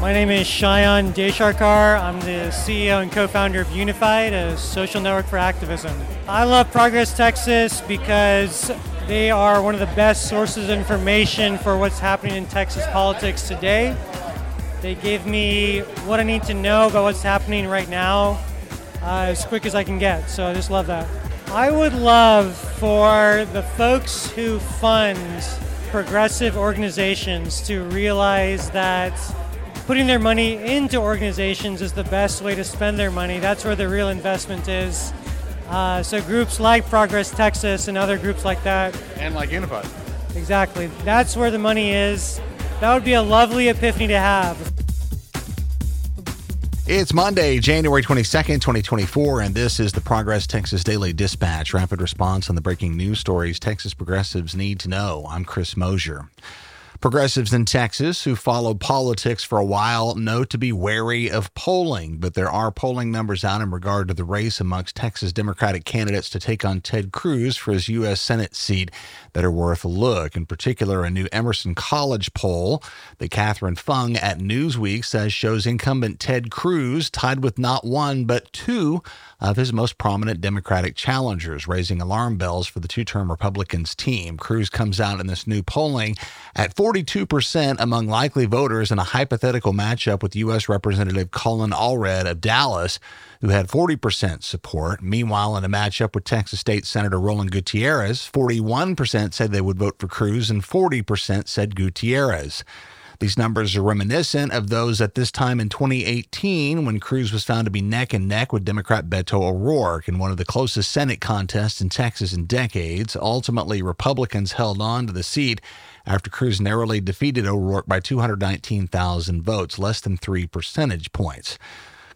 My name is Shayan Desharkar. I'm the CEO and co founder of Unified, a social network for activism. I love Progress Texas because they are one of the best sources of information for what's happening in Texas politics today. They give me what I need to know about what's happening right now uh, as quick as I can get. So I just love that. I would love for the folks who fund progressive organizations to realize that putting their money into organizations is the best way to spend their money. That's where the real investment is. Uh, so groups like Progress Texas and other groups like that. And like Unified. Exactly. That's where the money is. That would be a lovely epiphany to have. It's Monday, January 22nd, 2024, and this is the Progress Texas Daily Dispatch, rapid response on the breaking news stories Texas progressives need to know. I'm Chris Mosier. Progressives in Texas who followed politics for a while know to be wary of polling, but there are polling numbers out in regard to the race amongst Texas Democratic candidates to take on Ted Cruz for his U.S. Senate seat that are worth a look. In particular, a new Emerson College poll that Katherine Fung at Newsweek says shows incumbent Ted Cruz tied with not one but two of his most prominent Democratic challengers, raising alarm bells for the two term Republicans team. Cruz comes out in this new polling at 42% among likely voters in a hypothetical matchup with U.S. Representative Colin Allred of Dallas, who had 40% support. Meanwhile, in a matchup with Texas State Senator Roland Gutierrez, 41% said they would vote for Cruz and 40% said Gutierrez. These numbers are reminiscent of those at this time in 2018 when Cruz was found to be neck and neck with Democrat Beto O'Rourke in one of the closest Senate contests in Texas in decades. Ultimately, Republicans held on to the seat after Cruz narrowly defeated O'Rourke by 219,000 votes, less than three percentage points.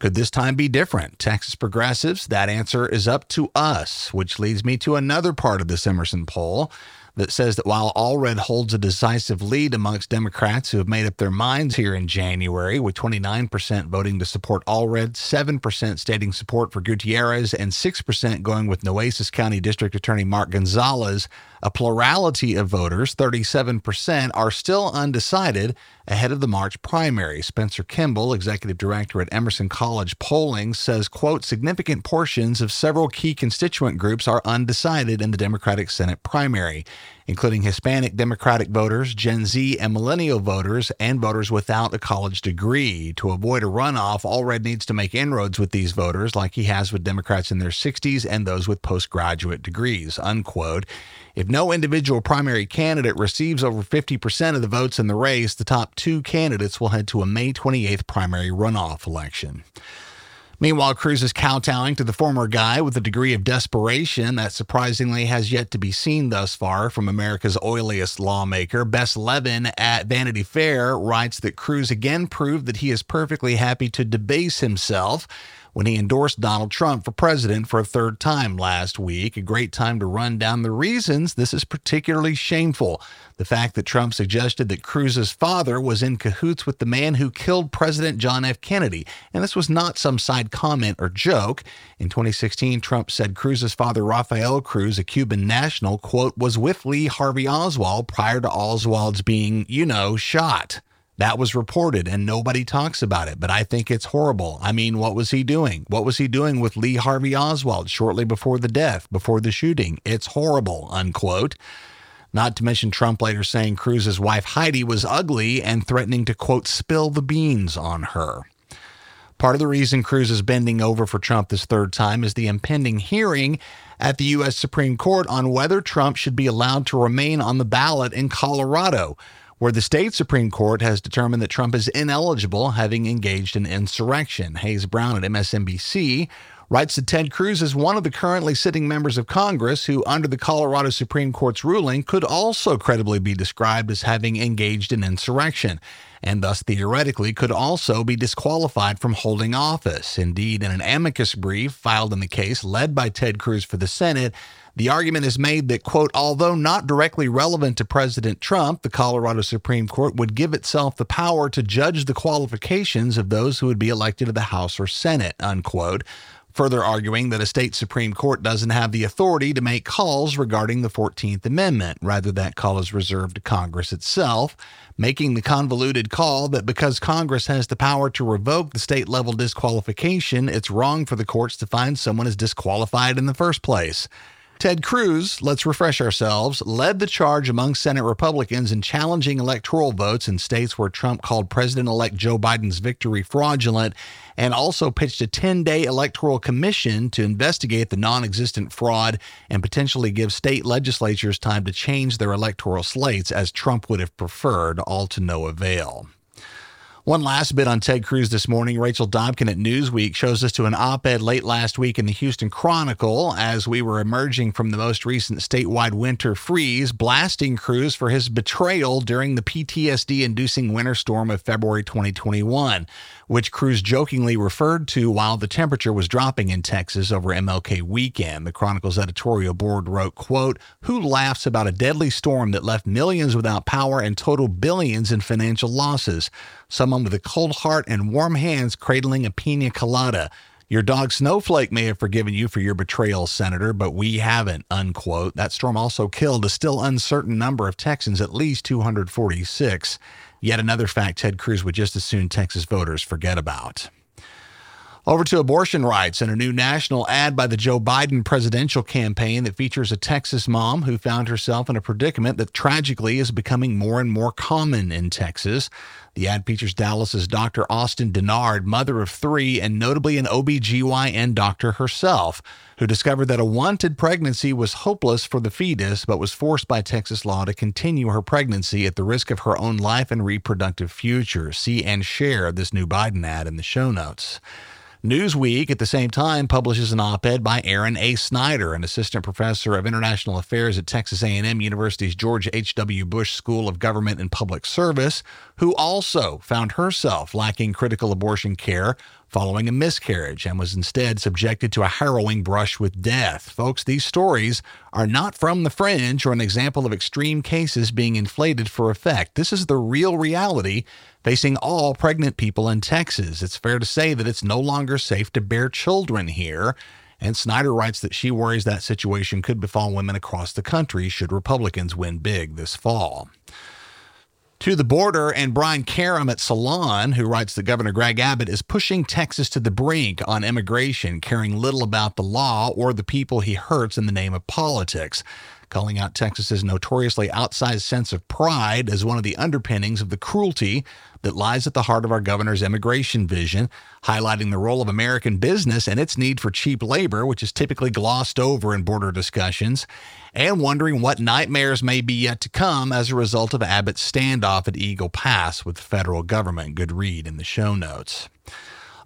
Could this time be different? Texas progressives? That answer is up to us, which leads me to another part of this Emerson poll that says that while Allred holds a decisive lead amongst Democrats who have made up their minds here in January, with 29% voting to support Allred, 7% stating support for Gutierrez, and 6% going with Nueces County District Attorney Mark Gonzalez, a plurality of voters, 37%, are still undecided ahead of the March primary. Spencer Kimball, executive director at Emerson College Polling, says, quote, significant portions of several key constituent groups are undecided in the Democratic Senate primary including Hispanic Democratic voters, Gen Z and millennial voters, and voters without a college degree. To avoid a runoff, Allred needs to make inroads with these voters like he has with Democrats in their 60s and those with postgraduate degrees, unquote. If no individual primary candidate receives over 50% of the votes in the race, the top two candidates will head to a May 28th primary runoff election. Meanwhile, Cruz is kowtowing to the former guy with a degree of desperation that surprisingly has yet to be seen thus far from America's oiliest lawmaker. Bess Levin at Vanity Fair writes that Cruz again proved that he is perfectly happy to debase himself when he endorsed Donald Trump for president for a third time last week. A great time to run down the reasons this is particularly shameful. The fact that Trump suggested that Cruz's father was in cahoots with the man who killed President John F. Kennedy. And this was not some side comment or joke. In 2016, Trump said Cruz's father, Rafael Cruz, a Cuban national, quote, was with Lee Harvey Oswald prior to Oswald's being, you know, shot. That was reported and nobody talks about it, but I think it's horrible. I mean, what was he doing? What was he doing with Lee Harvey Oswald shortly before the death, before the shooting? It's horrible, unquote. Not to mention Trump later saying Cruz's wife Heidi was ugly and threatening to, quote, spill the beans on her. Part of the reason Cruz is bending over for Trump this third time is the impending hearing at the U.S. Supreme Court on whether Trump should be allowed to remain on the ballot in Colorado where the state Supreme Court has determined that Trump is ineligible, having engaged in insurrection. Hayes Brown at MSNBC writes that Ted Cruz is one of the currently sitting members of Congress who, under the Colorado Supreme Court's ruling, could also credibly be described as having engaged in insurrection, and thus theoretically could also be disqualified from holding office. Indeed, in an amicus brief filed in the case led by Ted Cruz for the Senate, the argument is made that, quote, although not directly relevant to President Trump, the Colorado Supreme Court would give itself the power to judge the qualifications of those who would be elected to the House or Senate, unquote. further arguing that a state Supreme Court doesn't have the authority to make calls regarding the 14th Amendment. Rather, that call is reserved to Congress itself, making the convoluted call that because Congress has the power to revoke the state level disqualification, it's wrong for the courts to find someone as disqualified in the first place. Ted Cruz, let's refresh ourselves, led the charge among Senate Republicans in challenging electoral votes in states where Trump called President elect Joe Biden's victory fraudulent and also pitched a 10 day electoral commission to investigate the non existent fraud and potentially give state legislatures time to change their electoral slates as Trump would have preferred, all to no avail. One last bit on Ted Cruz this morning. Rachel Dobkin at Newsweek shows us to an op ed late last week in the Houston Chronicle as we were emerging from the most recent statewide winter freeze, blasting Cruz for his betrayal during the PTSD inducing winter storm of February 2021, which Cruz jokingly referred to while the temperature was dropping in Texas over MLK weekend. The Chronicle's editorial board wrote, quote, Who laughs about a deadly storm that left millions without power and total billions in financial losses? With a cold heart and warm hands cradling a pina colada. Your dog Snowflake may have forgiven you for your betrayal, Senator, but we haven't, unquote. That storm also killed a still uncertain number of Texans, at least 246. Yet another fact Ted Cruz would just as soon Texas voters forget about. Over to abortion rights and a new national ad by the Joe Biden presidential campaign that features a Texas mom who found herself in a predicament that tragically is becoming more and more common in Texas. The ad features Dallas's Dr. Austin Dennard, mother of three, and notably an OBGYN doctor herself, who discovered that a wanted pregnancy was hopeless for the fetus, but was forced by Texas law to continue her pregnancy at the risk of her own life and reproductive future. See and share this new Biden ad in the show notes. Newsweek, at the same time, publishes an op-ed by Erin A. Snider, an assistant professor of international affairs at Texas A&M University's George H.W. Bush School of Government and Public Service, who also found herself lacking critical abortion care following a miscarriage and was instead subjected to a harrowing brush with death. Folks, these stories are not from the fringe or an example of extreme cases being inflated for effect. This is the real reality facing all pregnant people in Texas. It's fair to say that it's no longer safe to bear children here. And Snider writes that she worries that situation could befall women across the country should Republicans win big this fall to the border, and Brian Karem at Salon, who writes that Governor Greg Abbott is pushing Texas to the brink on immigration, caring little about the law or the people he hurts in the name of politics calling out Texas's notoriously outsized sense of pride as one of the underpinnings of the cruelty that lies at the heart of our governor's immigration vision, highlighting the role of American business and its need for cheap labor, which is typically glossed over in border discussions, and wondering what nightmares may be yet to come as a result of Abbott's standoff at Eagle Pass with the federal government. Good read in the show notes.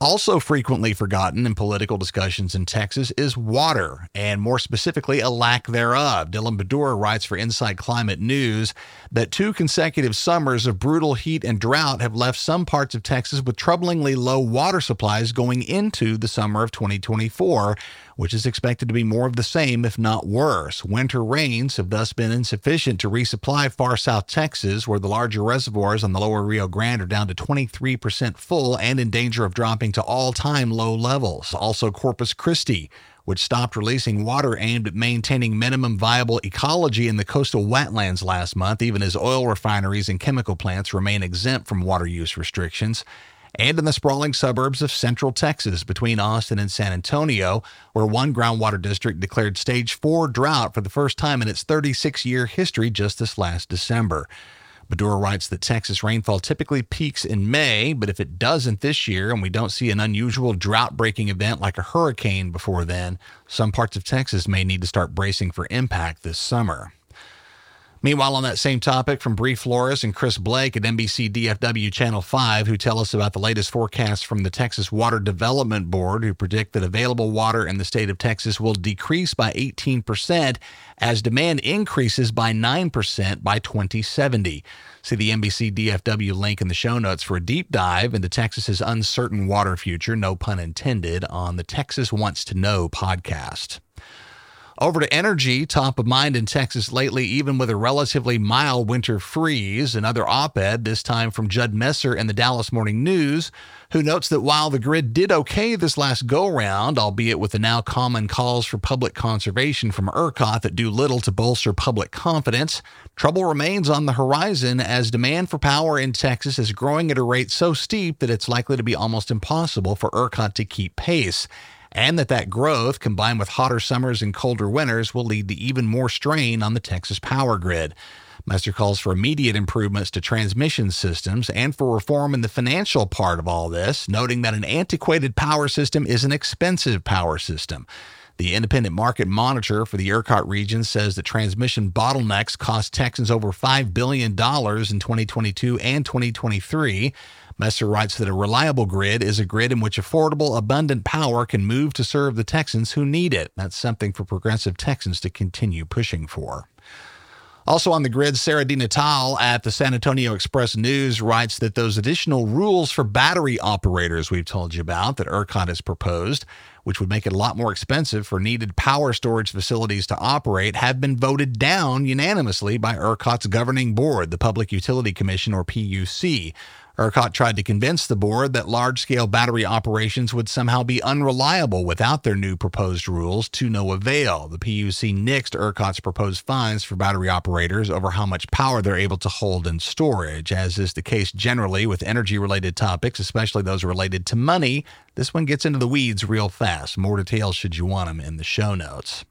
Also, frequently forgotten in political discussions in Texas is water, and more specifically, a lack thereof. Dylan Baddour writes for Inside Climate News that two consecutive summers of brutal heat and drought have left some parts of Texas with troublingly low water supplies going into the summer of 2024 which is expected to be more of the same, if not worse. Winter rains have thus been insufficient to resupply far south Texas, where the larger reservoirs on the lower Rio Grande are down to 23% full and in danger of dropping to all time low levels. Also, Corpus Christi which stopped releasing water aimed at maintaining minimum viable ecology in the coastal wetlands last month, even as oil refineries and chemical plants remain exempt from water use restrictions and in the sprawling suburbs of central Texas between Austin and San Antonio, where one groundwater district declared stage four drought for the first time in its 36 year history just this last December. Baddour writes that Texas rainfall typically peaks in May, but if it doesn't this year and we don't see an unusual drought breaking event like a hurricane before then, some parts of Texas may need to start bracing for impact this summer. Meanwhile, on that same topic, from Bree Flores and Chris Blake at NBC DFW Channel 5, who tell us about the latest forecasts from the Texas Water Development Board, who predict that available water in the state of Texas will decrease by 18% as demand increases by 9% by 2070. See the NBC DFW link in the show notes for a deep dive into Texas's uncertain water future, no pun intended, on the Texas Wants to Know podcast. Over to energy, top of mind in Texas lately, even with a relatively mild winter freeze. Another op ed, this time from Judd Messer in the Dallas Morning News, who notes that while the grid did okay this last go round, albeit with the now common calls for public conservation from ERCOT that do little to bolster public confidence, trouble remains on the horizon as demand for power in Texas is growing at a rate so steep that it's likely to be almost impossible for ERCOT to keep pace and that that growth combined with hotter summers and colder winters will lead to even more strain on the Texas power grid. Messer calls for immediate improvements to transmission systems and for reform in the financial part of all this, noting that an antiquated power system is an expensive power system. The independent market monitor for the ERCOT region says that transmission bottlenecks cost Texans over $5 billion in 2022 and 2023. Messer writes that a reliable grid is a grid in which affordable, abundant power can move to serve the Texans who need it. That's something for progressive Texans to continue pushing for. Also on the grid, Sarah Natal at the San Antonio Express News writes that those additional rules for battery operators we've told you about that ERCOT has proposed, which would make it a lot more expensive for needed power storage facilities to operate, have been voted down unanimously by ERCOT's governing board, the Public Utility Commission, or PUC. ERCOT tried to convince the board that large scale battery operations would somehow be unreliable without their new proposed rules to no avail. The PUC nixed ERCOT's proposed fines for battery operators over how much power they're able to hold in storage. As is the case generally with energy related topics, especially those related to money, this one gets into the weeds real fast. More details should you want them in the show notes.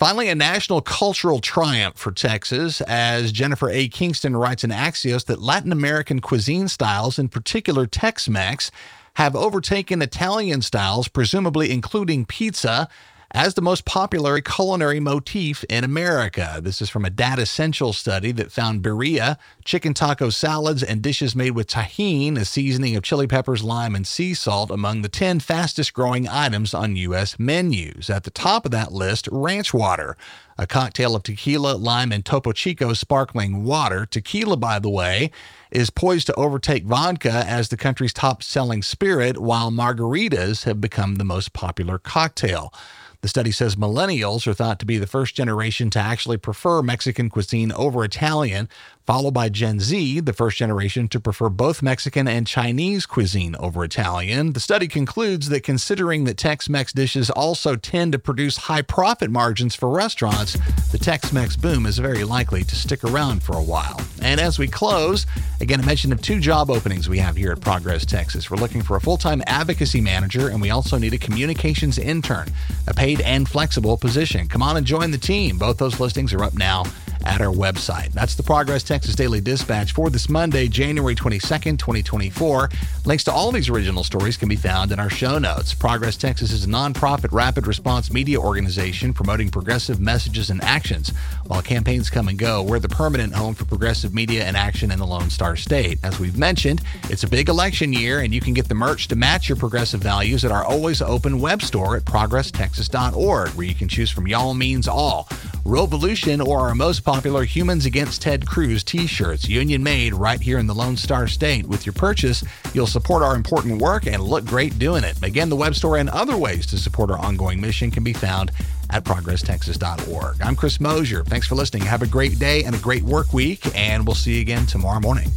Finally, a national cultural triumph for Texas, as Jennifer A. Kingston writes in Axios that Latin American cuisine styles, in particular Tex Mex, have overtaken Italian styles, presumably including pizza, as the most popular culinary motif in America. This is from a Datassential study that found birria, chicken taco salads, and dishes made with Tajín, a seasoning of chili peppers, lime, and sea salt, among the 10 fastest growing items on U.S. menus. At the top of that list, ranch water, a cocktail of tequila, lime, and Topo Chico sparkling water. Tequila, by the way, is poised to overtake vodka as the country's top selling spirit, while margaritas have become the most popular cocktail. The study says millennials are thought to be the first generation to actually prefer Mexican cuisine over Italian, followed by Gen Z, the first generation to prefer both Mexican and Chinese cuisine over Italian. The study concludes that considering that Tex Mex dishes also tend to produce high profit margins for restaurants, the Tex Mex boom is very likely to stick around for a while. And as we close, again, a mention of two job openings we have here at Progress Texas. We're looking for a full time advocacy manager, and we also need a communications intern, a paid and flexible position. Come on and join the team. Both those listings are up now at our website. That's the Progress Texas Daily Dispatch for this Monday, January 22nd, 2024. Links to all these original stories can be found in our show notes. Progress Texas is a nonprofit rapid response media organization promoting progressive messages and actions. While campaigns come and go, we're the permanent home for progressive media and action in the Lone Star State. As we've mentioned, it's a big election year, and you can get the merch to match your progressive values at our always open web store at progresstexas.org, where you can choose from Y'all Means All, Revolution, or our most popular Humans Against Ted Cruz t shirts, union made right here in the Lone Star State. With your purchase, you'll support our important work and look great doing it. Again, the web store and other ways to support our ongoing mission can be found at progresstexas.org. I'm Chris Mosier. Thanks for listening. Have a great day and a great work week, and we'll see you again tomorrow morning.